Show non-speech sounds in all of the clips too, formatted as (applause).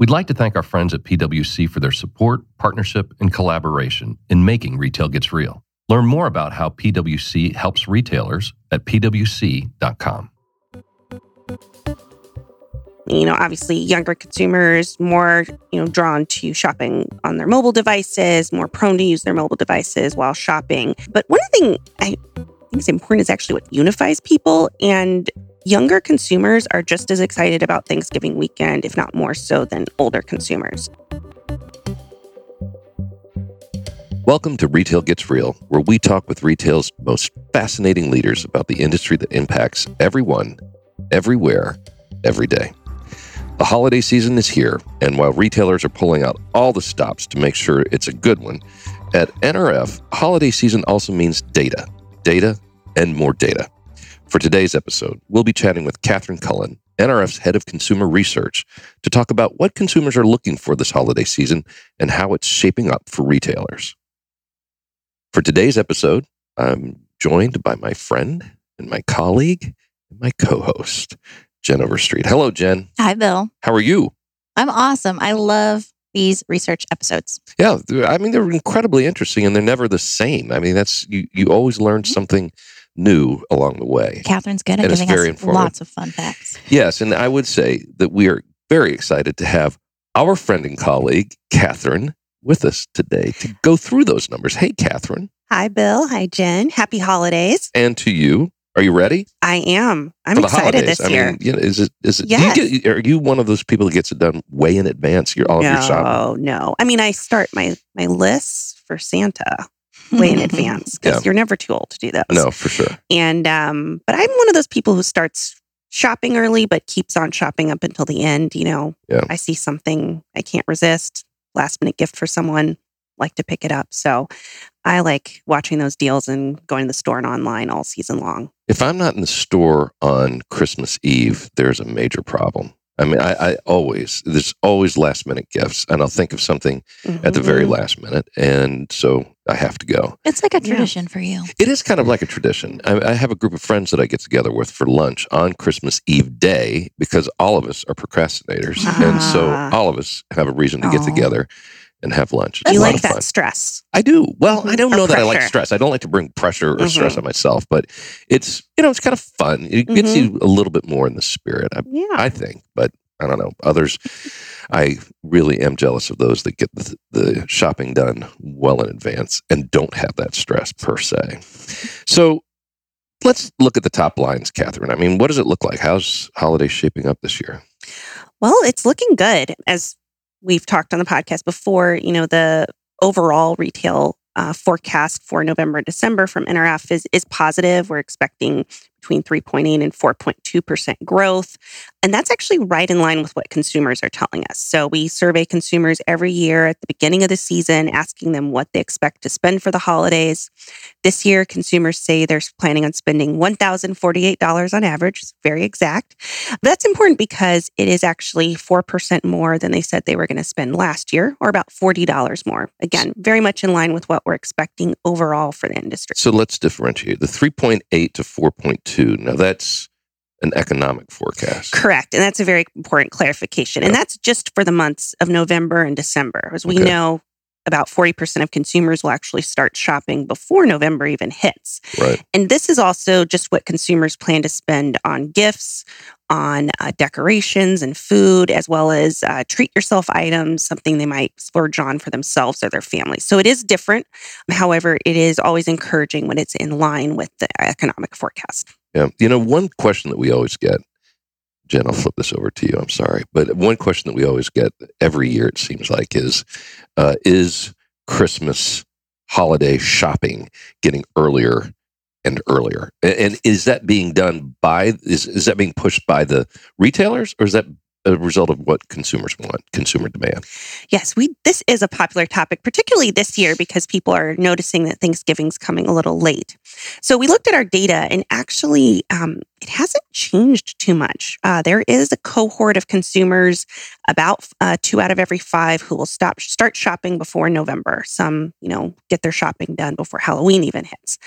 We'd like to thank our friends at PwC for their support, partnership, and collaboration in making Retail Gets Real. Learn more about how PwC helps retailers at pwc.com. You know, obviously, younger consumers more, you know, drawn to shopping on their mobile devices, more prone to use their mobile devices while shopping. But one thing I think is important is actually what unifies people. And younger consumers are just as excited about Thanksgiving weekend, if not more so, than older consumers. Welcome to Retail Gets Real, where we talk with retail's most fascinating leaders about the industry that impacts everyone, everywhere, every day. The holiday season is here, and while retailers are pulling out all the stops to make sure it's a good one, at NRF, holiday season also means data, data, and more data. For today's episode, we'll be chatting with Catherine Cullen, NRF's head of consumer research, to talk about what consumers are looking for this holiday season and how it's shaping up for retailers. For today's episode, I'm joined by my friend and my colleague and my co host, Jen Overstreet. Hello, Jen. Hi, Bill. How are you? I'm awesome. I love these research episodes. Yeah, I mean, they're incredibly interesting and they're never the same. I mean, that's you, you always learn Mm-hmm. something new along the way. Catherine's good at And giving us informative. lots of fun facts. Yes, and I would say that we are very excited to have our friend and colleague, Catherine, with us today to go through those numbers. Hey, Catherine, Hi, Bill. Hi, Jen. Happy holidays. and to you. Are you ready I am. I'm for the excited holidays? this I year. mean, you know, is it is it? Yes. Do you get, are you one of those people that gets it done way in advance? You're all of your shopping. no, no. I mean, I start my my lists for Santa way in (laughs) advance because Yeah. you're never too old to do those. No, for sure. And um, but I'm one of those people who starts shopping early but keeps on shopping up until the end. You know, Yeah. I see something I can't resist, last minute gift for someone, like to pick it up. So I like watching those deals and going to the store and online all season long. If I'm not in the store on Christmas Eve, there's a major problem. I mean, I, I always there's always last minute gifts, and I'll think of something at the very Mhm. last minute, and so I have to go. It's like a Yeah. tradition for you. It is kind of like a tradition. I, I have a group of friends that I get together with for lunch on Christmas Eve day because all of us are procrastinators, and so Ah. all of us have a reason to get together and have lunch. It's you like that fun. stress? I do. Well, I Mhm. don't Or know that I like stress. I don't like to bring pressure or stress Mhm. on myself, but it's you know it's kind of fun. It gets you a little bit more in the spirit. I, Yeah. I think, but I don't know. Others, I really am jealous of those that get the, the shopping done well in advance and don't have that stress per se. So let's look at the top lines, Catherine. I mean, what does it look like? How's holiday shaping up this year? Well, it's looking good. As we've talked on the podcast before, you know, the overall retail uh, forecast for November and December from NRF is, is positive. We're expecting between 3.8 and 4.2% growth. And that's actually right in line with what consumers are telling us. So we survey consumers every year at the beginning of the season, asking them what they expect to spend for the holidays. This year, consumers say they're planning on spending $1,048 on average, it's very exact. That's important because it is actually 4% more than they said they were going to spend last year, or about $40 more. Again, very much in line with what we're expecting overall for the industry. So let's differentiate the 3.8 to 4.2. Now that's an economic forecast. Correct. And that's a very important clarification. And that's just for the months of November and December. As we Okay. know, about 40% of consumers will actually start shopping before November even hits. Right. And this is also just what consumers plan to spend on gifts, on uh, decorations and food, as well as uh, treat yourself items, something they might splurge on for themselves or their family. So it is different. However, it is always encouraging when it's in line with the economic forecast. Yeah. You know, one question that we always get, Jen, I'll flip this over to you. I'm sorry. But one question that we always get every year, it seems like, is uh, is Christmas holiday shopping getting earlier and earlier? A- And is that being done by, is, is that being pushed by the retailers or is that a result of what consumers want, consumer demand? Yes, we this is a popular topic, particularly this year because people are noticing that Thanksgiving's coming a little late. So we looked at our data, and actually, um, it hasn't changed too much. Uh, there is a cohort of consumers, about uh, two out of every five, who will stop start shopping before November. Some, you know, get their shopping done before Halloween even hits.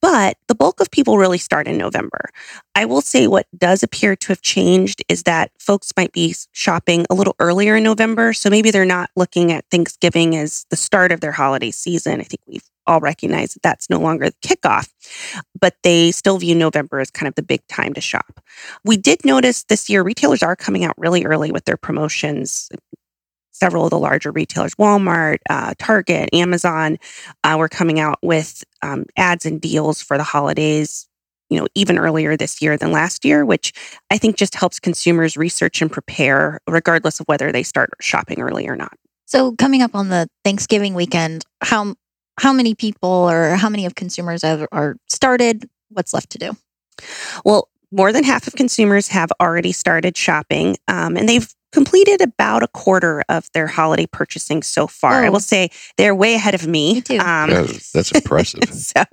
But the bulk of people really start in November. I will say what does appear to have changed is that folks might be shopping a little earlier in November. So maybe they're not looking at Thanksgiving as the start of their holiday season. I think we've all recognize that that's no longer the kickoff, but they still view November as kind of the big time to shop. We did notice this year retailers are coming out really early with their promotions. Several of the larger retailers, Walmart, uh, Target, Amazon, uh, were coming out with um, ads and deals for the holidays. You know, even earlier this year than last year, which I think just helps consumers research and prepare, regardless of whether they start shopping early or not. So, coming up on the Thanksgiving weekend, how how many people or how many of consumers have, are started? What's left to do? Well, more than half of consumers have already started shopping, um, and they've completed about a quarter of their holiday purchasing so far. Oh. I will say they're way ahead of me. me too. Um, yeah, that's impressive. (laughs) so,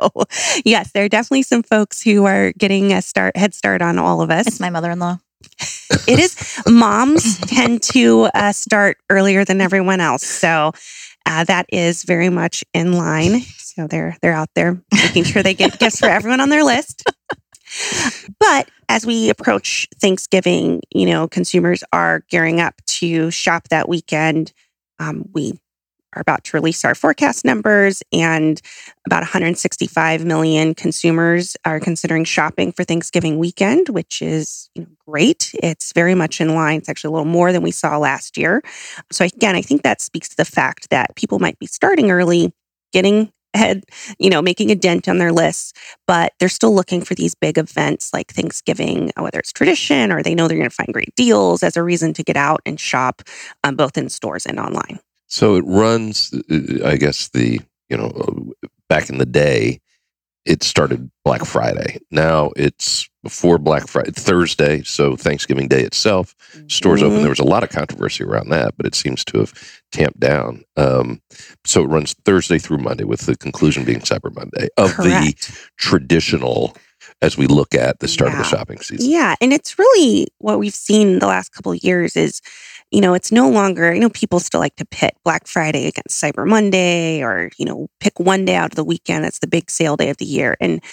yes, there are definitely some folks who are getting a start head start on all of us. It's my mother-in-law. it is moms (laughs) tend to uh, start earlier than everyone else. So uh, that is very much in line. So they're they're out there making sure they get gifts for everyone on their list. But as we approach Thanksgiving, you know, consumers are gearing up to shop that weekend. Um, we are about to release our forecast numbers, and about 165 million consumers are considering shopping for Thanksgiving weekend, which is you know, great. It's very much in line. It's actually a little more than we saw last year. So, again, I think that speaks to the fact that people might be starting early, getting ahead, you know, making a dent on their lists, but they're still looking for these big events like Thanksgiving, whether it's tradition or they know they're going to find great deals as a reason to get out and shop um, both in stores and online. So it runs, uh, I guess, the, you know, uh, back in the day, it started Black Friday. Now it's before Black Friday, Thursday. So Thanksgiving Day itself, mm-hmm. stores open. Mm-hmm. There was a lot of controversy around that, but it seems to have tamped down. Um, so it runs Thursday through Monday, with the conclusion being Cyber Monday of Correct. the traditional as we look at the start yeah. of the shopping season. Yeah, and it's really what we've seen the last couple of years is you know, it's no longer, you know, people still like to pit Black Friday against Cyber Monday or, you know, pick one day out of the weekend that's the big sale day of the year. And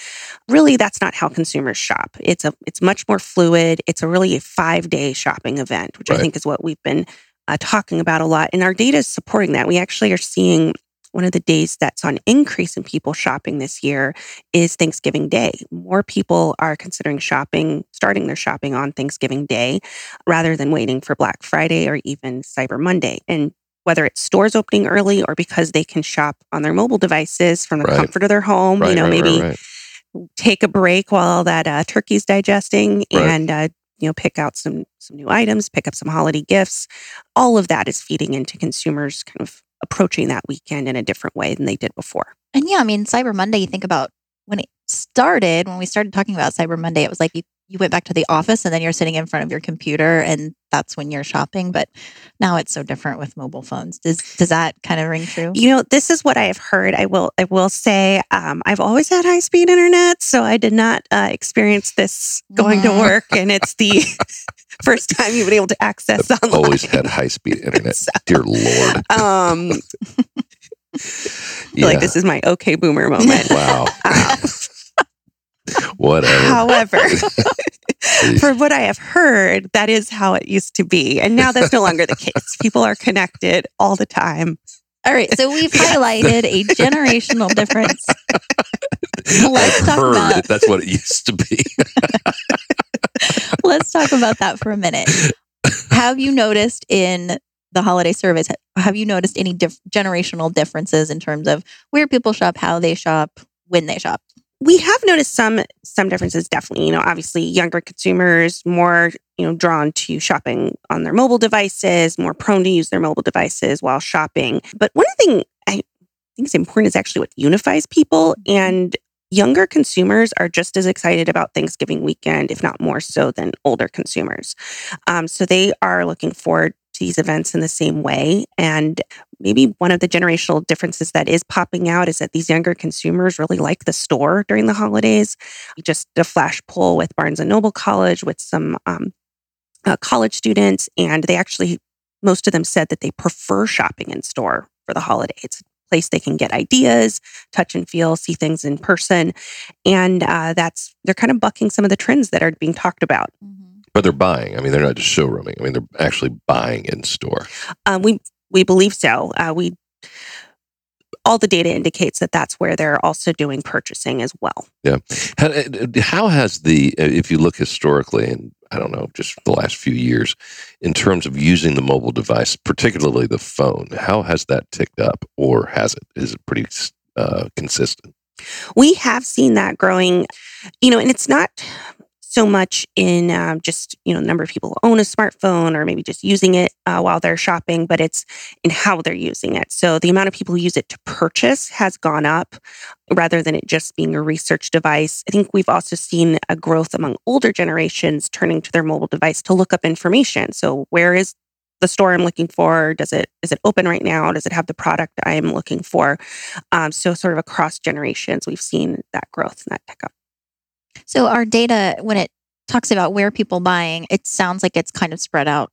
really that's not how consumers shop. It's a it's much more fluid. It's a really a 5-day shopping event, which right. I think is what we've been uh, talking about a lot. And our data is supporting that. We actually are seeing one of the days that's on increase in people shopping this year is Thanksgiving Day. More people are considering shopping, starting their shopping on Thanksgiving Day rather than waiting for Black Friday or even Cyber Monday. And whether it's stores opening early or because they can shop on their mobile devices from the right. comfort of their home, right, you know, right, maybe take a break while that uh, turkey's digesting and uh, you know pick out some some new items pick up some holiday gifts all of that is feeding into consumers kind of approaching that weekend in a different way than they did before. And yeah, I mean, Cyber Monday, you think about when it started, when we started talking about Cyber Monday, it was like you, you went back to the office and then you're sitting in front of your computer and that's when you're shopping. But now it's so different with mobile phones. Does does that kind of ring true? You know, this is what I have heard. I will I will say um, I've always had high speed internet, so I did not uh, experience this going mm-hmm. to work. And it's the (laughs) first time you've been able to access I've online. Always had high speed (laughs) internet. so, Dear Lord. Um, yeah. like this is my okay boomer moment. Wow. Um, (laughs) Whatever. However, (laughs) for what I have heard, that is how it used to be. And now that's no longer the case. People are connected all the time. All right. So we've highlighted a generational difference. Let's I've talk heard about that's what it used to be. (laughs) Let's talk about that for a minute. Have you noticed in the holiday surveys, have you noticed any dif- generational differences in terms of where people shop, how they shop, when they shop? we have noticed some some differences definitely you know obviously younger consumers more you know drawn to shopping on their mobile devices more prone to use their mobile devices while shopping but one thing i think is important is actually what unifies people mm-hmm. and younger consumers are just as excited about thanksgiving weekend if not more so than older consumers um, so they are looking forward to these events in the same way. And maybe one of the generational differences that is popping out is that these younger consumers really like the store during the holidays. Just a flash poll with Barnes and Noble College with some um, uh, college students, and they actually, most of them said that they prefer shopping in store for the holidays. It's a place they can get ideas, touch and feel, see things in person. And uh, that's, they're kind of bucking some of the trends that are being talked about. But they're buying. I mean, they're not just showrooming. I mean, they're actually buying in store. Um, we we believe so. Uh, we all the data indicates that that's where they're also doing purchasing as well. Yeah. How, uh, how has the, uh, if you look historically, and I don't know, just the last few years, in terms of using the mobile device, particularly the phone, how has that ticked up, or has it? Is it pretty uh, consistent? We have seen that growing, you know, and it's not so much in um, just you know number of people who own a smartphone or maybe just using it uh, while they're shopping but it's in how they're using it so the amount of people who use it to purchase has gone up rather than it just being a research device i think we've also seen a growth among older generations turning to their mobile device to look up information so where is the store I'm looking for? Does it is it open right now? Does it have the product I am looking for? Um, so sort of across generations, we've seen that growth and that pick up. So our data, when it talks about where people buying, it sounds like it's kind of spread out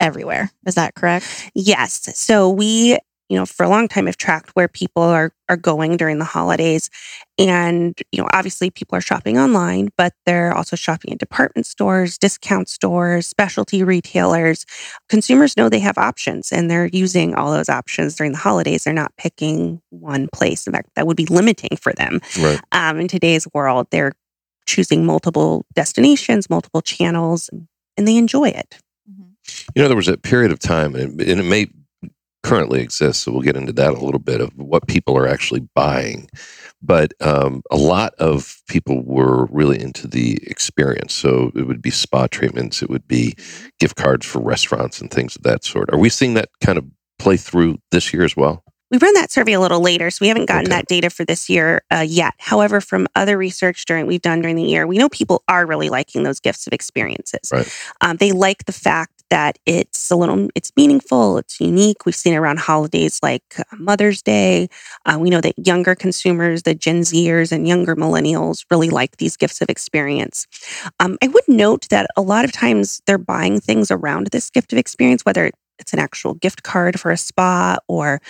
everywhere. Is that correct? Yes. So we, you know, for a long time have tracked where people are are going during the holidays. And, you know, obviously people are shopping online, but they're also shopping in department stores, discount stores, specialty retailers. Consumers know they have options and they're using all those options during the holidays. They're not picking one place. In fact, that would be limiting for them. Right. Um, in today's world, they're choosing multiple destinations, multiple channels, and they enjoy it. You know, there was a period of time, and it, and it may currently exist, so we'll get into that a little bit of what people are actually buying. But um, a lot of people were really into the experience. So it would be spa treatments, it would be gift cards for restaurants and things of that sort. Are we seeing that kind of play through this year as well? We run that survey a little later, so we haven't gotten Okay. that data for this year uh, yet. However, from other research during we've done during the year, we know people are really liking those gifts of experiences. Right. Um, they like the fact that it's a little, it's meaningful, it's unique. We've seen it around holidays like uh, Mother's Day. Uh, we know that younger consumers, the Gen Zers and younger millennials, really like these gifts of experience. Um, I would note that a lot of times they're buying things around this gift of experience, whether it's an actual gift card for a spa or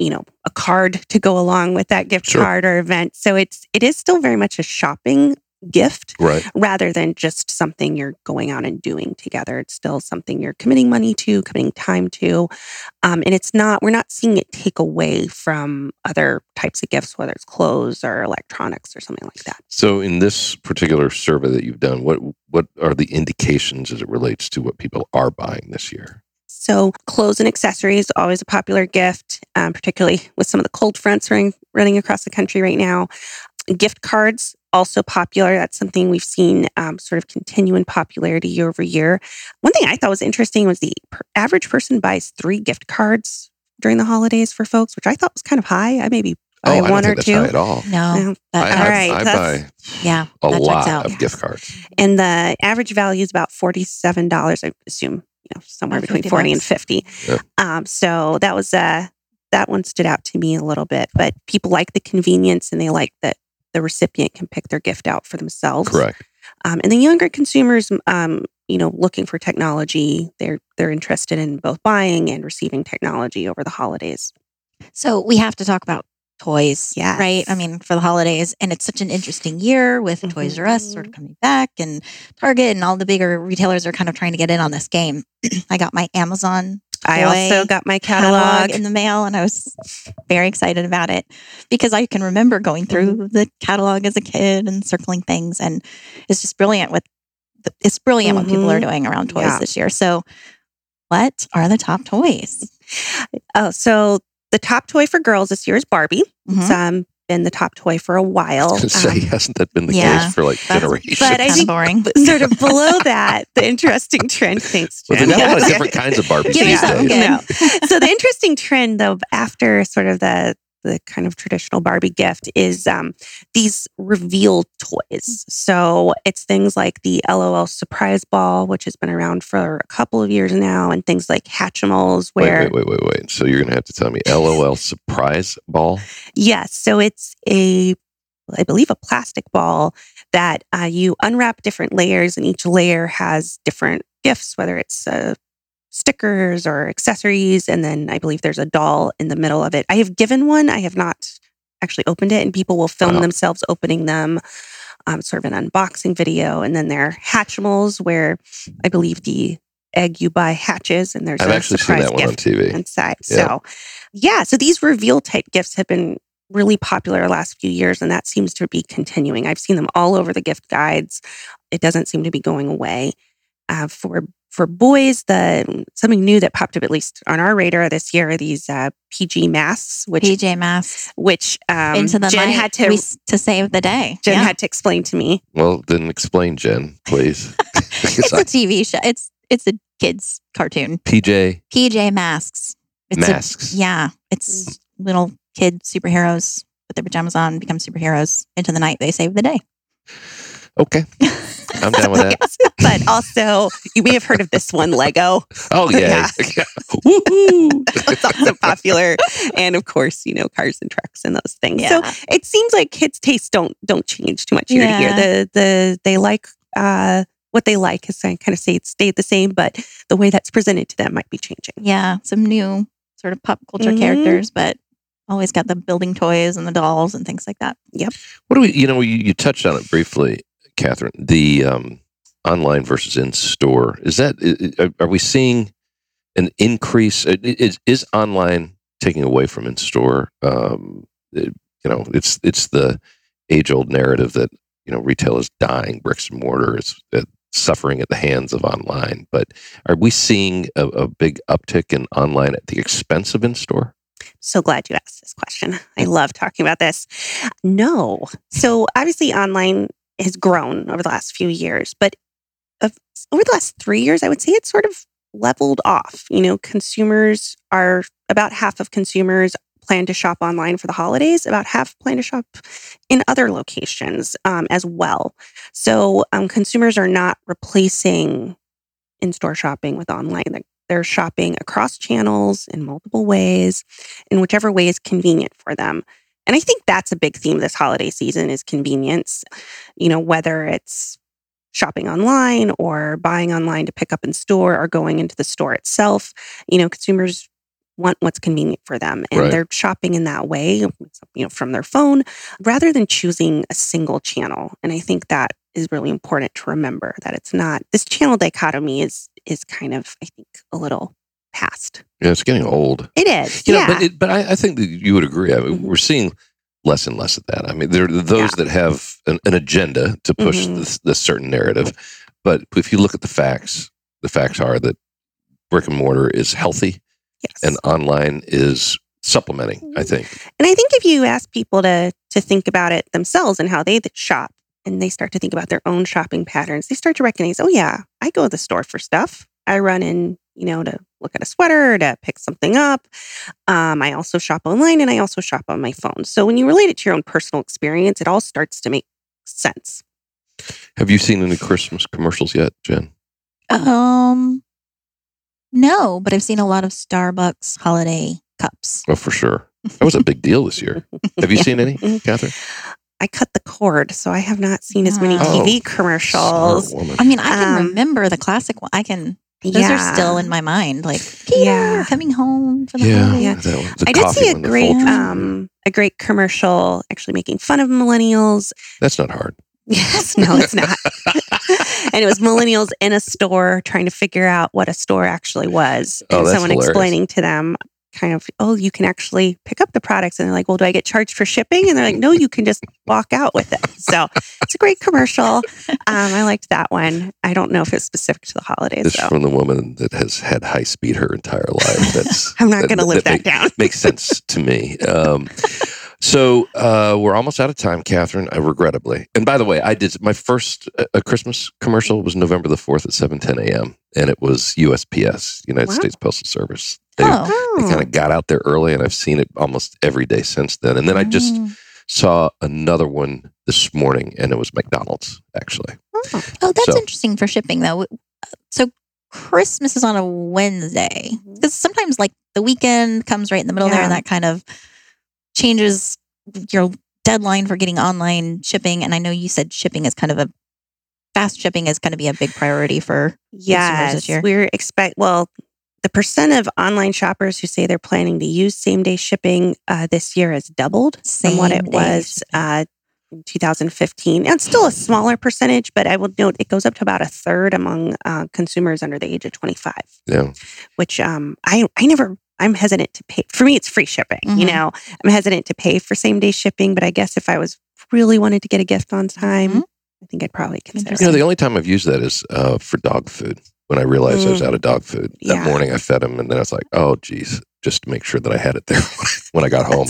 you know a card to go along with that gift Sure. card or event so it's it is still very much a shopping gift Right. rather than just something you're going out and doing together it's still something you're committing money to committing time to um, and it's not we're not seeing it take away from other types of gifts whether it's clothes or electronics or something like that So in this particular survey that you've done, what what are the indications as it relates to what people are buying this year? So, clothes and accessories always a popular gift, um, particularly with some of the cold fronts running, running across the country right now. Gift cards also popular. That's something we've seen um, sort of continue in popularity year over year. One thing I thought was interesting was the per- average person buys three gift cards during the holidays for folks, which I thought was kind of high. I maybe buy oh, I don't one or think that's two. high at all. No. Yeah. I, all I- I, that's- buy yeah. a lot checks out. of gift cards. And the average value is about forty-seven dollars. I assume you know somewhere between 50 forty and fifty. Yeah. Um, so that was uh, that one stood out to me a little bit. But people like the convenience and they like that the recipient can pick their gift out for themselves. Correct. Um, and the younger consumers, um, you know, looking for technology, they're they're interested in both buying and receiving technology over the holidays. So we have to talk about toys, Yeah. right? I mean, for the holidays, and it's such an interesting year with Toys R Us sort of coming back, and Target and all the bigger retailers are kind of trying to get in on this game. (clears throat) I got my Amazon I also got my catalog catalog. in the mail, and I was very excited about it because I can remember going through the catalog as a kid and circling things, and it's just brilliant. With the, it's brilliant what people are Mhm. doing around toys Yeah. this year. So, what are the top toys? Oh, so the top toy for girls this year is Barbie. Mhm. It's um, been the top toy for a while. I was gonna say, Um, hasn't that been the yeah, case for like generations? but I think- boring. But (laughs) sort of below that, the interesting (laughs) trend. Thanks, Well, Jen. they got a lot of different kinds of Barbies Give me these something days. No. so the interesting trend, though, after sort of the the kind of traditional Barbie gift is um, these reveal toys. So it's things like the LOL surprise ball, which has been around for a couple of years now, and things like Hatchimals, where Wait, wait, wait, wait, wait. So you're gonna have to tell me LOL surprise ball. Yes. So it's a, I believe, a plastic ball that uh, you unwrap different layers, and each layer has different gifts, whether it's uh, stickers or accessories. And then I believe there's a doll in the middle of it. I have given one, I have not actually opened it, and people will film Wow. themselves opening them. Um, sort of an unboxing video, and then there are Hatchimals, where I believe the egg you buy hatches, and there's I've a actually seen surprise that one on gift TV. inside. Yeah. So, yeah, so these reveal type gifts have been really popular the last few years, and that seems to be continuing. I've seen them all over the gift guides. It doesn't seem to be going away. Uh, for for boys, the something new that popped up at least on our radar this year are these uh, PG masks, which PJ masks which um, into the Jen night had to we to save the day. Jen Yeah. had to explain to me. Well, then explain, Jen, please. (laughs) It's a I- TV show. It's it's a kids cartoon. PJ PJ masks. It's a- masks. yeah, it's little kid superheroes put their pajamas on, become superheroes. Into the night, they save the day. Okay, I'm down with (laughs) that. Yes. but also, you may have heard of this one, Lego. Oh (laughs) yeah, Yeah. (laughs) woohoo! it's also popular, and of course, you know, cars and trucks and those things. So it seems like kids' tastes don't don't change too much year to year. The the they like uh, what they like is I kind of say it stayed the same, but the way that's presented to them might be changing. Yeah, some new sort of pop culture Mhm. characters, but always got the building toys and the dolls and things like that. Yep. What do we? You know, you, you touched on it briefly, Catherine. The um, online versus in store is that? Are we seeing an increase? i- Is is online taking away from in store? Um, you know, it's it's the age old narrative that you know retail is dying, bricks and mortar is uh, suffering at the hands of online. But are we seeing a, a big uptick in online at the expense of in store? So glad you asked this question. I love talking about this. No. So obviously online has grown over the last few years, but of, over the last 3 years I would say it's sort of leveled off. You know, consumers are about half of consumers plan to shop online for the holidays, about half plan to shop in other locations um, as well. So um, consumers are not replacing in-store shopping with online. They're, they're shopping across channels in multiple ways in whichever way is convenient for them. And I think that's a big theme this holiday season is convenience. You know, whether it's shopping online or buying online to pick up in store or going into the store itself, you know, consumers want what's convenient for them and Right. they're shopping in that way, you know, from their phone rather than choosing a single channel. And I think that is really important to remember that it's not this channel dichotomy is is kind of I think a little past. Yeah, it's getting old. It is. You yeah. know, but it, but I, I think that you would agree. I mean, Mhm. we're seeing less and less of that. I mean, there are those Yeah. that have an, an agenda to push Mhm. this, this certain narrative. But if you look at the facts, the facts are that brick and mortar is healthy yes. and online is supplementing. I think. And I think if you ask people to to think about it themselves and how they shop, and they start to think about their own shopping patterns, they start to recognize, oh yeah, I go to the store for stuff. I run in, you know, to look at a sweater, to pick something up. Um, I also shop online, and I also shop on my phone. So when you relate it to your own personal experience, it all starts to make sense. Have you seen any Christmas commercials yet, Jen? Um, no, but I've seen a lot of Starbucks holiday cups. Oh, for sure. That was a big deal this year. (laughs) Have you Yeah. seen any. Catherine? I cut the cord, so I have not seen as many Oh. TV commercials. I mean, I can Um, remember the classic one. I can. Those are still in my mind. Like, Peter Yeah. coming home for the Yeah, holidays. Yeah. one. The I did see a great um a great commercial actually making fun of millennials. That's not hard. Yes, (laughs) no, it's not. (laughs) and it was millennials in a store trying to figure out what a store actually was. Oh, And that's someone hilarious. explaining to them kind of, oh, you can actually pick up the products. And they're like, well, do I get charged for shipping? And they're like, no, you can just walk out with it. So it's a great commercial. Um, I liked that one. I don't know if it's specific to the holidays, It's though. from the woman that has had high speed her entire life. (laughs) That's I'm not that- going to live that that down. (laughs) makes sense to me. Um, so uh, we're almost out of time, Catherine. Uh, regrettably, and by the way, I did my first uh, Christmas commercial was November the fourth at seven ten a.m. and it was USPS, United Wow. States Postal Service. They, Oh. they kind of got out there early, and I've seen it almost every day since then. And then I just Mm. saw another one this morning, and it was McDonald's actually. Oh. Oh, that's So- interesting for shipping though. So Christmas is on a Wednesday because sometimes like the weekend comes right in the middle there, and that kind of changes your deadline for getting online shipping. And I know you said shipping is kind of a fast shipping is going to be a big priority for Yes, this year? we're expect. Well, the percent of online shoppers who say they're planning to use same day shipping uh, this year has doubled from what it was uh, in 2015. And it's still a smaller percentage, but I will note it goes up to about a third among uh, consumers under the age of 25. Yeah. Which um, I I never. I'm hesitant to pay. For me, it's free shipping. You Mhm. know, I'm hesitant to pay for same day shipping, but I guess if I was really wanted to get a gift on time, Mhm. I think I'd probably consider. You know, the only time I've used that is uh, for dog food. When I realized I was Mm. out of dog food that Yeah. morning, I fed him, and then I was like, "Oh, geez," just to make sure that I had it there (laughs) when I got (laughs) home.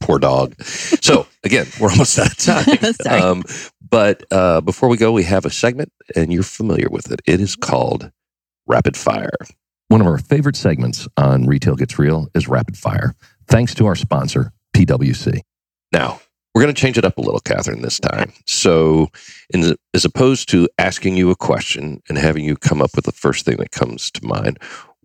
Poor dog. So again, we're almost out of (laughs) time. Um, but uh, before we go, we have a segment, and you're familiar with it. It is called Rapid Fire. One of our favorite segments on Retail Gets Real is Rapid Fire, thanks to our sponsor, PWC. Now, we're going to change it up a little, Catherine, this time. So, in, as opposed to asking you a question and having you come up with the first thing that comes to mind,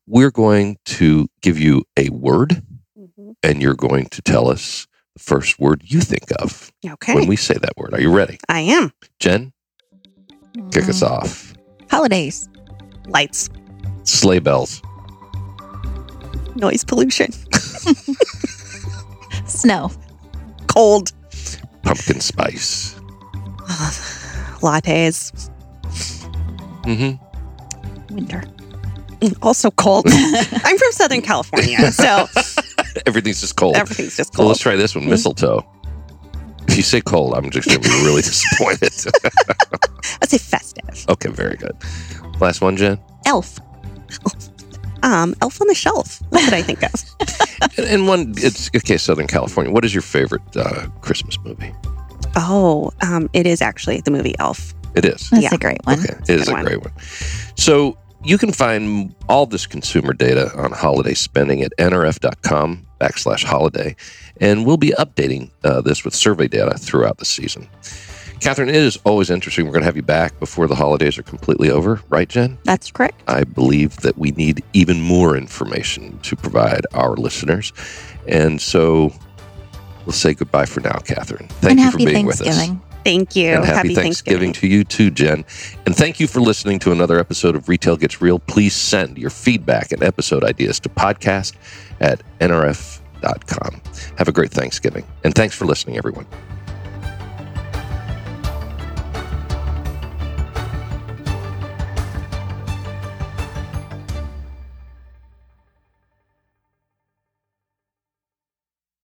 we're going to give you a word Mhm. and you're going to tell us the first word you think of Okay, when we say that word. Are you ready? I am Jen, kick us Mm. off. Holidays. lights, Sleigh bells, noise pollution, (laughs) Snow. cold, pumpkin spice. lattes, hmm Winter. also cold. (laughs) I'm from Southern California, so (laughs) Everything's just cold. everything's just cold. let's try this one mistletoe. If you say cold, I'm just going to be really (laughs) disappointed. I'd say festive. okay, very good. Last one, Jen. Elf. Elf. Um, Elf on the Shelf. That's what I think of. (laughs) And, and one, it's okay, Southern California. What is your favorite uh, Christmas movie? Oh, um, it is actually the movie Elf. It is. That's Yeah. a great one. Okay, it is a one. great one. So you can find all this consumer data on holiday spending at nrf.com backslash holiday, and we'll be updating uh, this with survey data throughout the season. Catherine, it is always interesting. We're going to have you back before the holidays are completely over, right, Jen? That's correct. I believe that we need even more information to provide our listeners. And so we'll say goodbye for now, Catherine. Thank and you happy for being with us. Thanksgiving. Thank you. And happy, Thanksgiving, to you too, Jen. And thank you for listening to another episode of Retail Gets Real. Please send your feedback and episode ideas to podcast at nrf.com. Have a great Thanksgiving. And thanks for listening, everyone.